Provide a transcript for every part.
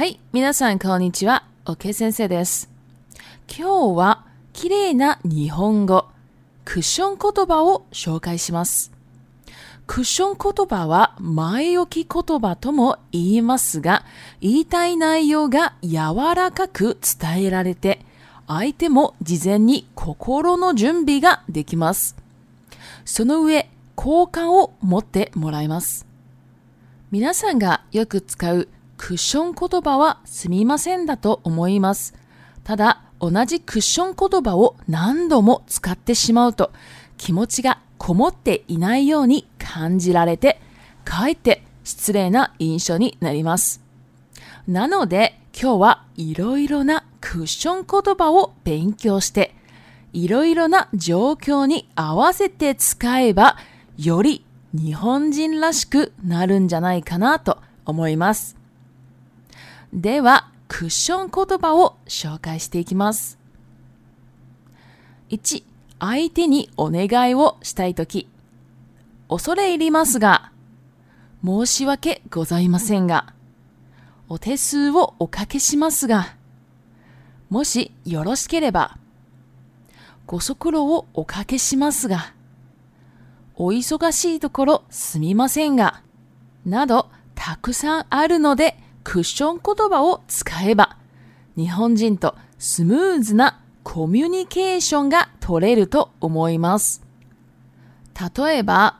はい。皆さん、こんにちは。ケー先生です。今日は、綺麗な日本語、クッション言葉を紹介します。クッション言葉は前置き言葉とも言いますが、言いたい内容が柔らかく伝えられて、相手も事前に心の準備ができます。その上、好感を持ってもらいます。皆さんがよく使うクッション言葉はすみませんだと思います。ただ、同じクッション言葉を何度も使ってしまうと気持ちがこもっていないように感じられて、かえって失礼な印象になります。なので今日はいろいろなクッション言葉を勉強して、いろいろな状況に合わせて使えば、より日本人らしくなるんじゃないかなと思います。では、クッション言葉を紹介していきます。1、相手にお願いをしたいとき。恐れ入りますが、申し訳ございませんが、お手数をおかけしますが、もしよろしければ、ご足労をおかけしますが、お忙しいところすみませんが、などたくさんあるのでクッション言葉を使えば、日本人とスムーズなコミュニケーションが取れると思います。例えば、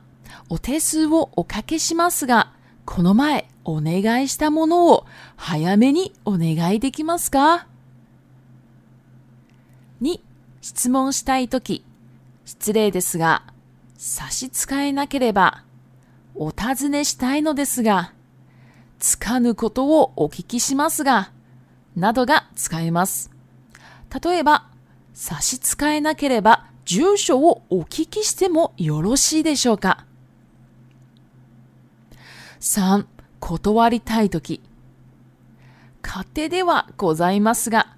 お手数をおかけしますが、この前お願いしたものを早めにお願いできますか ?2、質問したいとき、失礼ですが、差し支えなければ、お尋ねしたいのですが、つかぬことをお聞きしますが、などが使えます。例えば、差し支えなければ住所をお聞きしてもよろしいでしょうか ?3. 断りたいとき。勝手ではございますが、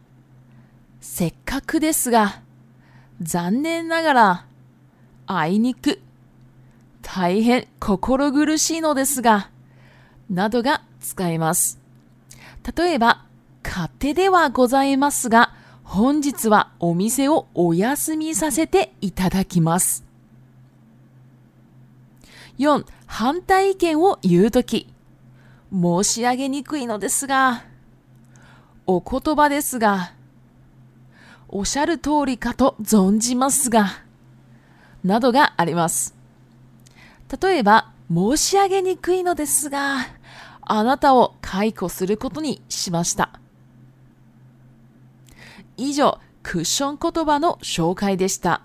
せっかくですが、残念ながら、あいにく、大変心苦しいのですが、などが使います。例えば、勝手ではございますが、本日はお店をお休みさせていただきます。4、反対意見を言うとき。申し上げにくいのですが、お言葉ですが、おっしゃる通りかと存じますが、などがあります。例えば、申し上げにくいのですが、あなたを解雇することにしました。以上、クッション言葉の紹介でした。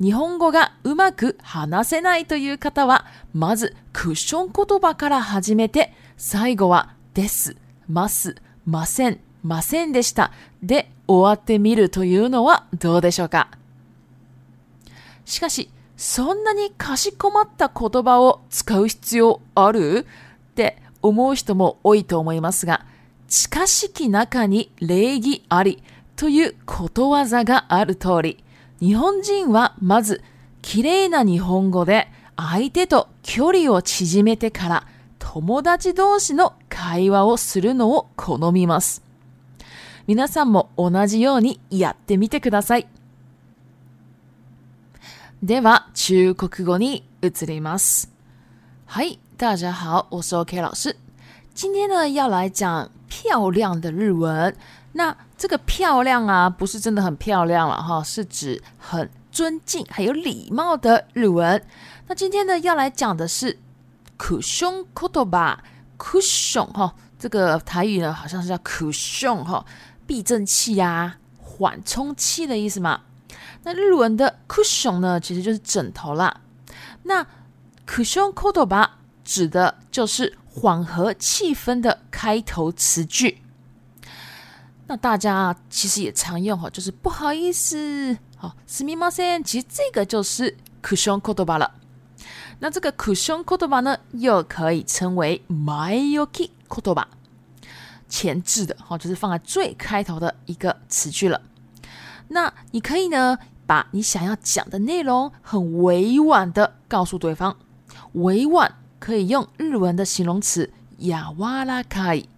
日本語がうまく話せないという方は、まずクッション言葉から始めて、最後はです、ます、ません、ませんでした。で終わってみるというのはどうでしょうかしかし、そんなにかしこまった言葉を使う必要あるって思う人も多いと思いますが、近しき中に礼儀ありということわざがある通り、日本人はまず綺麗な日本語で相手と距離を縮めてから友達同士の会話をするのを好みます。皆さんも同じようにやってみてください。では、中国語に移ります。はい、大家好，我是 OK 老师。今天呢，要来讲漂亮的日文。那这个漂亮啊，不是真的很漂亮了哈，是指很尊敬还有礼貌的日文。那今天呢，要来讲的是 c u s h o n k o t o b a u s h o n 哈，这个台语呢好像是叫 c u s h o n 哈，避震器啊、缓冲器的意思嘛。那日文的 c u s h o n 呢，其实就是枕头啦。那 c u s h o n kotoba。指的就是缓和气氛的开头词句。那大家其实也常用哈，就是不好意思，好，すみません。其实这个就是口胸口头白了。那这个口胸口头白呢，又可以称为前置的，好，就是放在最开头的一个词句了。那你可以呢，把你想要讲的内容很委婉的告诉对方，委婉。可以用日文的形容词“亚瓦拉伊。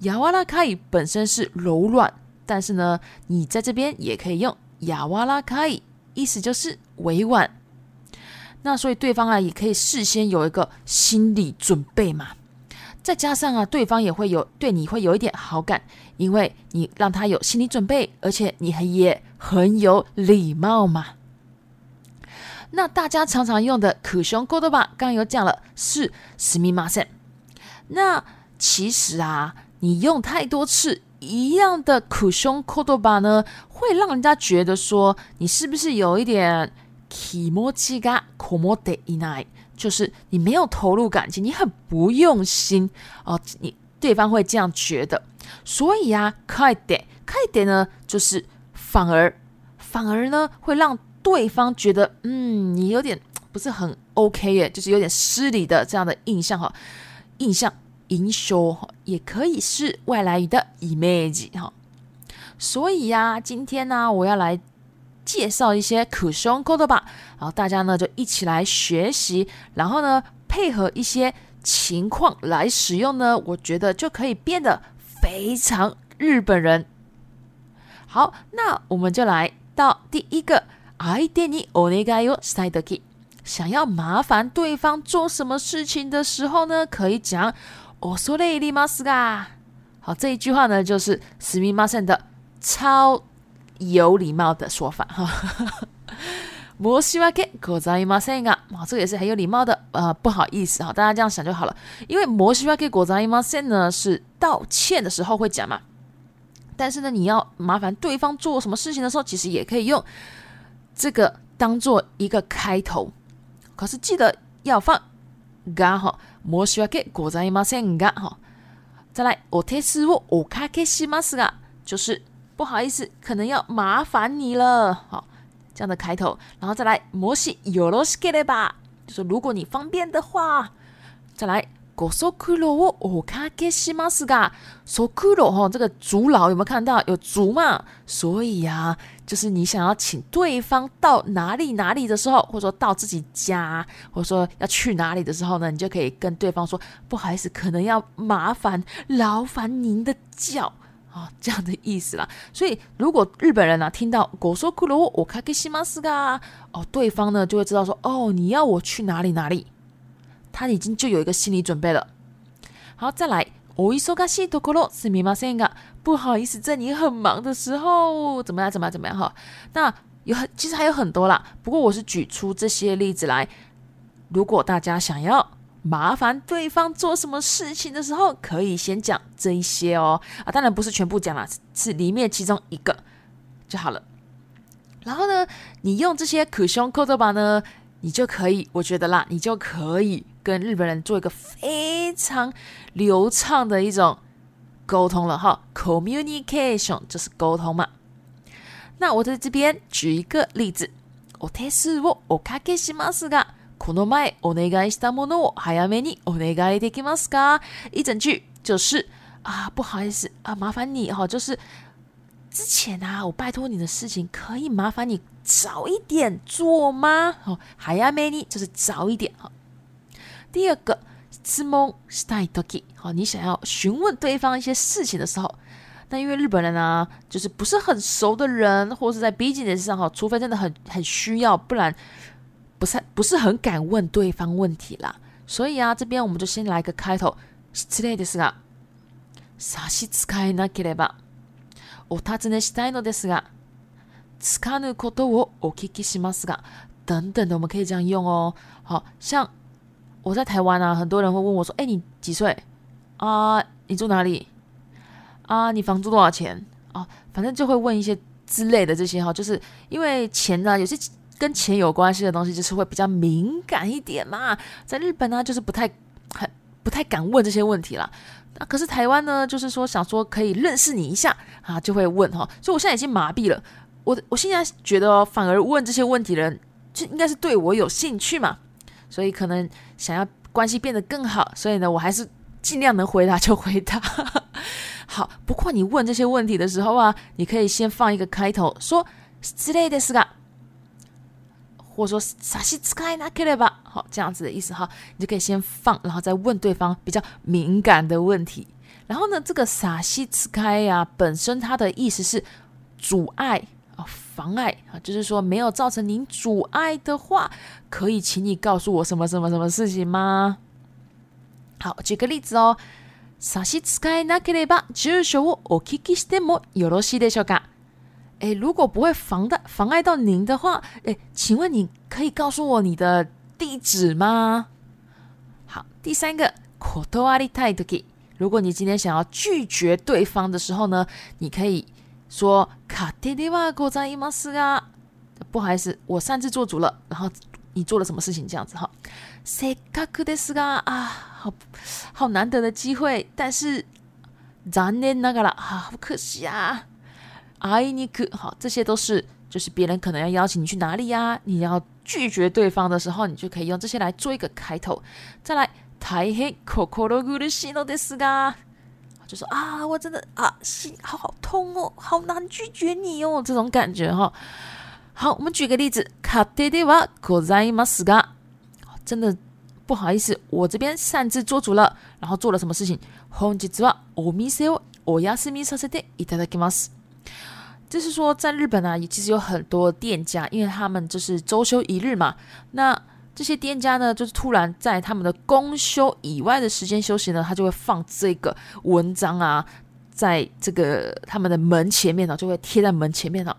亚瓦拉伊本身是柔软，但是呢，你在这边也可以用“亚瓦拉伊，意思就是委婉。那所以对方啊，也可以事先有一个心理准备嘛。再加上啊，对方也会有对你会有一点好感，因为你让他有心理准备，而且你也很有礼貌嘛。那大家常常用的可胸扣的吧，刚刚有讲了是史密马森。那其实啊，你用太多次一样的苦胸扣 o l b a 呢，会让人家觉得说你是不是有一点 kimochiga kumode i n i 就是你没有投入感情，你很不用心哦，你对方会这样觉得。所以啊，快点，快点呢，就是反而反而呢会让。对方觉得，嗯，你有点不是很 OK 耶，就是有点失礼的这样的印象哈，印象 i n s 哈，也可以是外来语的 image 哈。所以呀，今天呢，我要来介绍一些可 u 口 h o 吧，然后大家呢就一起来学习，然后呢配合一些情况来使用呢，我觉得就可以变得非常日本人。好，那我们就来到第一个。アイディンニオネガイヨサイデキ，想要麻烦对方做什么事情的时候呢，可以讲オソレリマスガ。好，这一句话呢，就是史密马森的超有礼貌的说法。哈。シワケございマセンガ，啊，这个也是很有礼貌的。呃，不好意思，哈，大家这样想就好了。因为モシワケございマセン呢是道歉的时候会讲嘛，但是呢，你要麻烦对方做什么事情的时候，其实也可以用。这个当做一个开头，可是记得要放 ga 哈。もしよければ、再来お手数おかけしますが，就是不好意思，可能要麻烦你了。好，这样的开头，然后再来もしよろしければ，就说如果你方便的话，再来ご所属をおかけしますが，所属哈，这个足佬有没有看到有足嘛？所以啊。就是你想要请对方到哪里哪里的时候，或者说到自己家，或者说要去哪里的时候呢，你就可以跟对方说不好意思，可能要麻烦劳烦您的叫啊这样的意思啦。所以如果日本人呢听到我说 k 噜，我开 o 西马斯嘎”，噶，哦，对方呢就会知道说哦你要我去哪里哪里，他已经就有一个心理准备了。好，再来。我一说噶西多可罗是密码先噶，不好意思，在你很忙的时候，怎么样？怎么样？怎么样？哈，那有很，其实还有很多啦。不过我是举出这些例子来，如果大家想要麻烦对方做什么事情的时候，可以先讲这一些哦。啊，当然不是全部讲啦，是里面其中一个就好了。然后呢，你用这些可胸扣头版呢，你就可以，我觉得啦，你就可以。跟日本人做一个非常流畅的一种沟通了哈，communication 就是沟通嘛。那我在这边举一个例子，お手数をおかけしますが、この前お願いしたものを早めにお願いできますか？一整句就是啊，不好意思啊，麻烦你哈，就是之前啊，我拜托你的事情，可以麻烦你早一点做吗？哦，早めに就是早一点哈。第二个是もうしたいとき，好，你想要询问对方一些事情的时候，那因为日本人呢，就是不是很熟的人，或是在 business 上哈，除非真的很很需要，不然不是不是很敢问对方问题啦。所以啊，这边我们就先来个开头。失礼ですが、差し使えなければ、お尋ねしたいのですが、使うことをお聞きしますが，等等的我们可以这样用哦，好像。我在台湾啊，很多人会问我说：“哎，你几岁？啊，你住哪里？啊，你房租多少钱？哦，反正就会问一些之类的这些哈，就是因为钱呢，有些跟钱有关系的东西，就是会比较敏感一点嘛。在日本呢，就是不太很不太敢问这些问题啦。那可是台湾呢，就是说想说可以认识你一下啊，就会问哈。所以我现在已经麻痹了。我我现在觉得反而问这些问题的人，就应该是对我有兴趣嘛。所以可能想要关系变得更好，所以呢，我还是尽量能回答就回答。好，不过你问这些问题的时候啊，你可以先放一个开头，说之类的，是吧？或者说“啥西兹开”那克了吧？好，这样子的意思哈，你就可以先放，然后再问对方比较敏感的问题。然后呢，这个“啥西兹开”呀，本身它的意思是阻碍。妨碍啊，就是说没有造成您阻碍的话，可以请你告诉我什么什么什么事情吗？好，举个例子哦，もし使えなければ住所をお聞きしてもよろしいでしょうか？哎，如果不会妨碍妨碍到您的话，哎，请问你可以告诉我你的地址吗？好，第三个，こりたいとき，如果你今天想要拒绝对方的时候呢，你可以。说，卡提提吧，我在 i m 斯啊，不好意思，我擅自做主了。然后你做了什么事情？这样子哈，谁卡克的是个啊，好好难得的机会，但是，残念那个ら啊，好可惜啊，哎你可好，这些都是就是别人可能要邀请你去哪里呀，你要拒绝对方的时候，你就可以用这些来做一个开头。再来，台黑，コ苦しいのですが。就说啊，我真的啊，心好好痛哦，好难拒绝你哦，这种感觉哈。好，我们举个例子，卡テデはございますが，真的不好意思，我这边擅自做主了，然后做了什么事情。本日はお店をお休みさせていただきます。就是说，在日本啊，其实有很多店家，因为他们就是周休一日嘛，那。这些店家呢，就是突然在他们的公休以外的时间休息呢，他就会放这个文章啊，在这个他们的门前面呢，就会贴在门前面呢，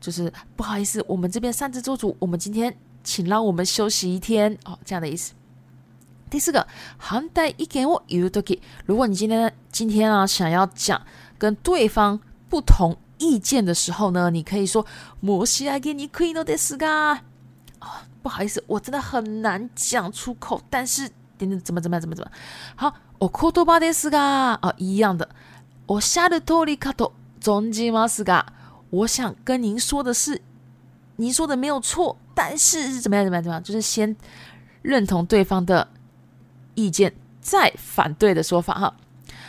就是不好意思，我们这边擅自做主，我们今天请让我们休息一天哦，这样的意思。第四个，韩代이게我유독 이， 如果你今天今天啊想要讲跟对方不同意见的时候呢，你可以说摩西아게니크인오데스 가。 啊，不好意思，我真的很难讲出口。但是，点点怎么怎么样，怎么怎么好？我コト巴ですが，啊，一样的。我下的托里卡ト中止马斯嘎，我想跟您说的是，您说的没有错。但是是怎么样，怎么样，怎么样，就是先认同对方的意见，再反对的说法哈。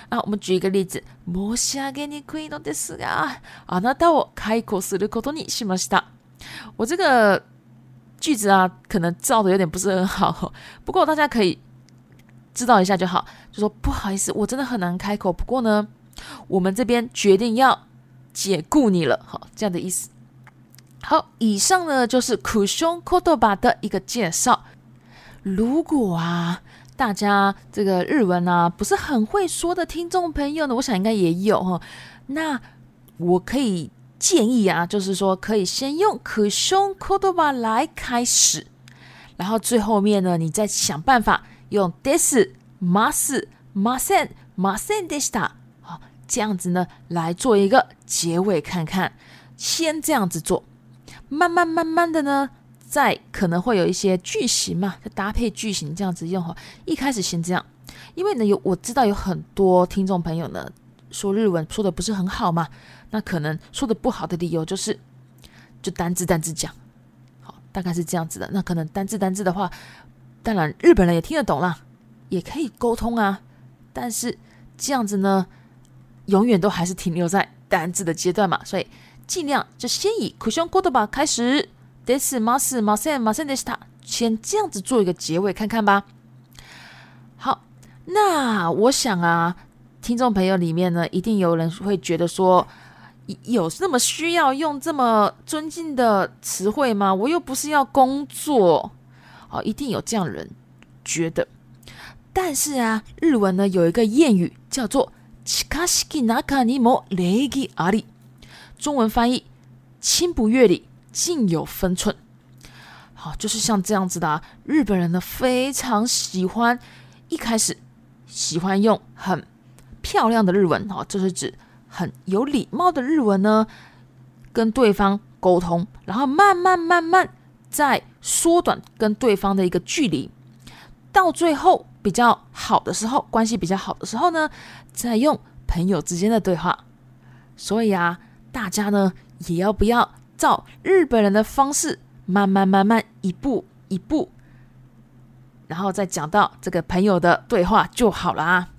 啊，我们举一个例子。私は给你贵のですが、あなたを解雇することにしました。我这个。句子啊，可能造的有点不是很好，不过大家可以知道一下就好。就说不好意思，我真的很难开口。不过呢，我们这边决定要解雇你了，好这样的意思。好，以上呢就是苦胸口头吧的一个介绍。如果啊，大家这个日文啊不是很会说的听众朋友呢，我想应该也有哈。那我可以。建议啊，就是说可以先用可凶可多吧来开始，然后最后面呢，你再想办法用 t h i s mas masen masen d i s t a 好，这样子呢来做一个结尾看看。先这样子做，慢慢慢慢的呢，再可能会有一些句型嘛，搭配句型这样子用哈。一开始先这样，因为呢有我知道有很多听众朋友呢。说日文说的不是很好嘛？那可能说的不好的理由就是就单字单字讲，好，大概是这样子的。那可能单字单字的话，当然日本人也听得懂啦，也可以沟通啊。但是这样子呢，永远都还是停留在单字的阶段嘛。所以尽量就先以口 o 过的吧，开始。t h i s m u s masen masen h i s t 先这样子做一个结尾看看吧。好，那我想啊。听众朋友里面呢，一定有人会觉得说，有那么需要用这么尊敬的词汇吗？我又不是要工作，哦，一定有这样人觉得。但是啊，日文呢有一个谚语叫做“ししきなに模レギあり”，中文翻译“亲不越礼，尽有分寸”。好，就是像这样子的啊，日本人呢非常喜欢，一开始喜欢用很。漂亮的日文，哦，就是指很有礼貌的日文呢，跟对方沟通，然后慢慢慢慢再缩短跟对方的一个距离，到最后比较好的时候，关系比较好的时候呢，再用朋友之间的对话。所以啊，大家呢也要不要照日本人的方式，慢慢慢慢一步一步，然后再讲到这个朋友的对话就好了啊。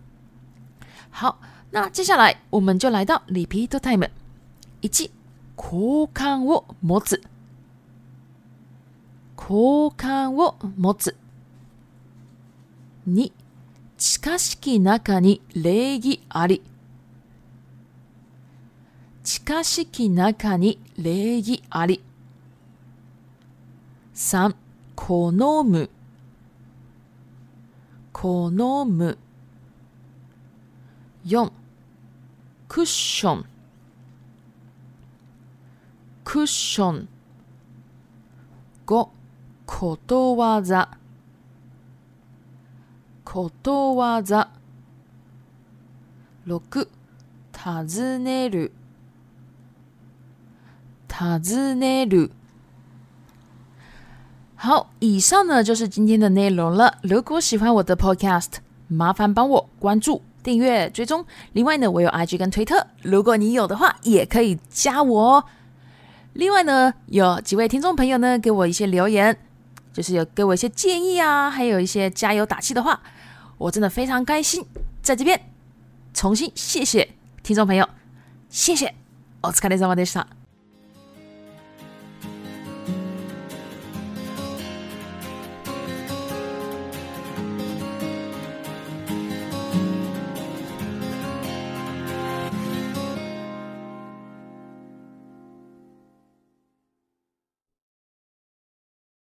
好，那接下来我们就来到 repeat time。一、好感を持つ。好感を持つ。二、近しき中に礼儀あり。近しき中に礼儀あり。三、好む。好む。4クッションクッション5ことわざことわざ6尋ねる尋ねる好，以上呢就是今天的内容了。如果喜欢我的 Podcast，麻烦帮我关注。订阅追踪，另外呢，我有 IG 跟推特，如果你有的话，也可以加我哦。另外呢，有几位听众朋友呢给我一些留言，就是有给我一些建议啊，还有一些加油打气的话，我真的非常开心，在这边重新谢谢听众朋友，谢谢。